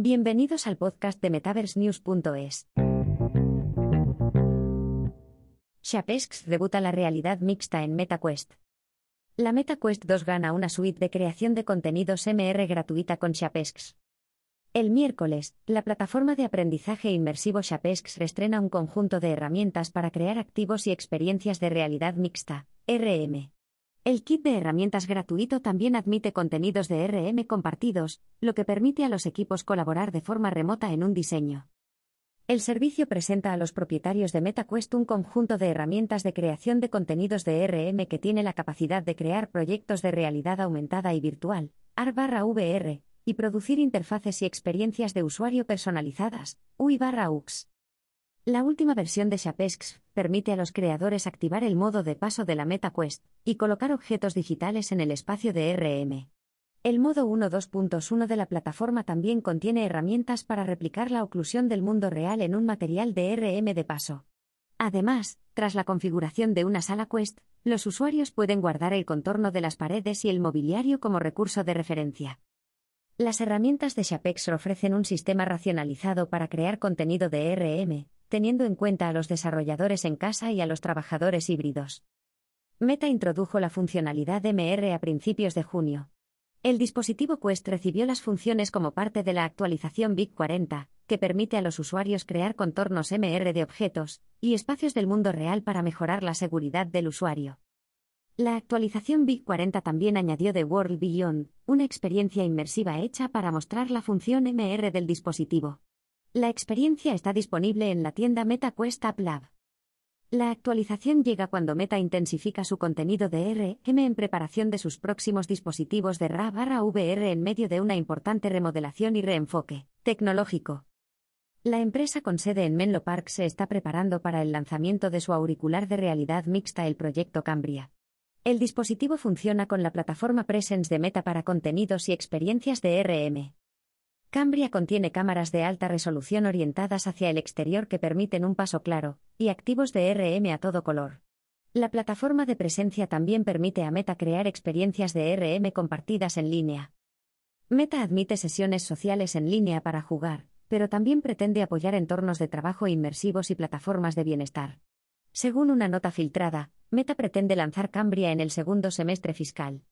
Bienvenidos al podcast de MetaverseNews.es. Shapesks debuta la realidad mixta en MetaQuest. La MetaQuest 2 gana una suite de creación de contenidos MR gratuita con Shapesks. El miércoles, la plataforma de aprendizaje inmersivo Shapesks restrena un conjunto de herramientas para crear activos y experiencias de realidad mixta, RM. El kit de herramientas gratuito también admite contenidos de RM compartidos, lo que permite a los equipos colaborar de forma remota en un diseño. El servicio presenta a los propietarios de MetaQuest un conjunto de herramientas de creación de contenidos de RM que tiene la capacidad de crear proyectos de realidad aumentada y virtual, AR/VR, y producir interfaces y experiencias de usuario personalizadas, UI/UX. La última versión de Shapesks permite a los creadores activar el modo de paso de la MetaQuest y colocar objetos digitales en el espacio de RM. El modo 1.2.1 de la plataforma también contiene herramientas para replicar la oclusión del mundo real en un material de RM de paso. Además, tras la configuración de una sala Quest, los usuarios pueden guardar el contorno de las paredes y el mobiliario como recurso de referencia. Las herramientas de Shapex ofrecen un sistema racionalizado para crear contenido de RM, teniendo en cuenta a los desarrolladores en casa y a los trabajadores híbridos. Meta introdujo la funcionalidad MR a principios de junio. El dispositivo Quest recibió las funciones como parte de la actualización Big 40, que permite a los usuarios crear contornos MR de objetos y espacios del mundo real para mejorar la seguridad del usuario. La actualización Big 40 también añadió The World Beyond, una experiencia inmersiva hecha para mostrar la función MR del dispositivo. La experiencia está disponible en la tienda MetaQuest App Lab. La actualización llega cuando Meta intensifica su contenido de RM en preparación de sus próximos dispositivos de RA/VR en medio de una importante remodelación y reenfoque tecnológico. La empresa con sede en Menlo Park se está preparando para el lanzamiento de su auricular de realidad mixta, el proyecto Cambria. El dispositivo funciona con la plataforma Presence de Meta para contenidos y experiencias de RM. Cambria contiene cámaras de alta resolución orientadas hacia el exterior que permiten un paso claro, y activos de RM a todo color. La plataforma de presencia también permite a Meta crear experiencias de RM compartidas en línea. Meta admite sesiones sociales en línea para jugar, pero también pretende apoyar entornos de trabajo inmersivos y plataformas de bienestar. Según una nota filtrada, Meta pretende lanzar Cambria en el segundo semestre fiscal.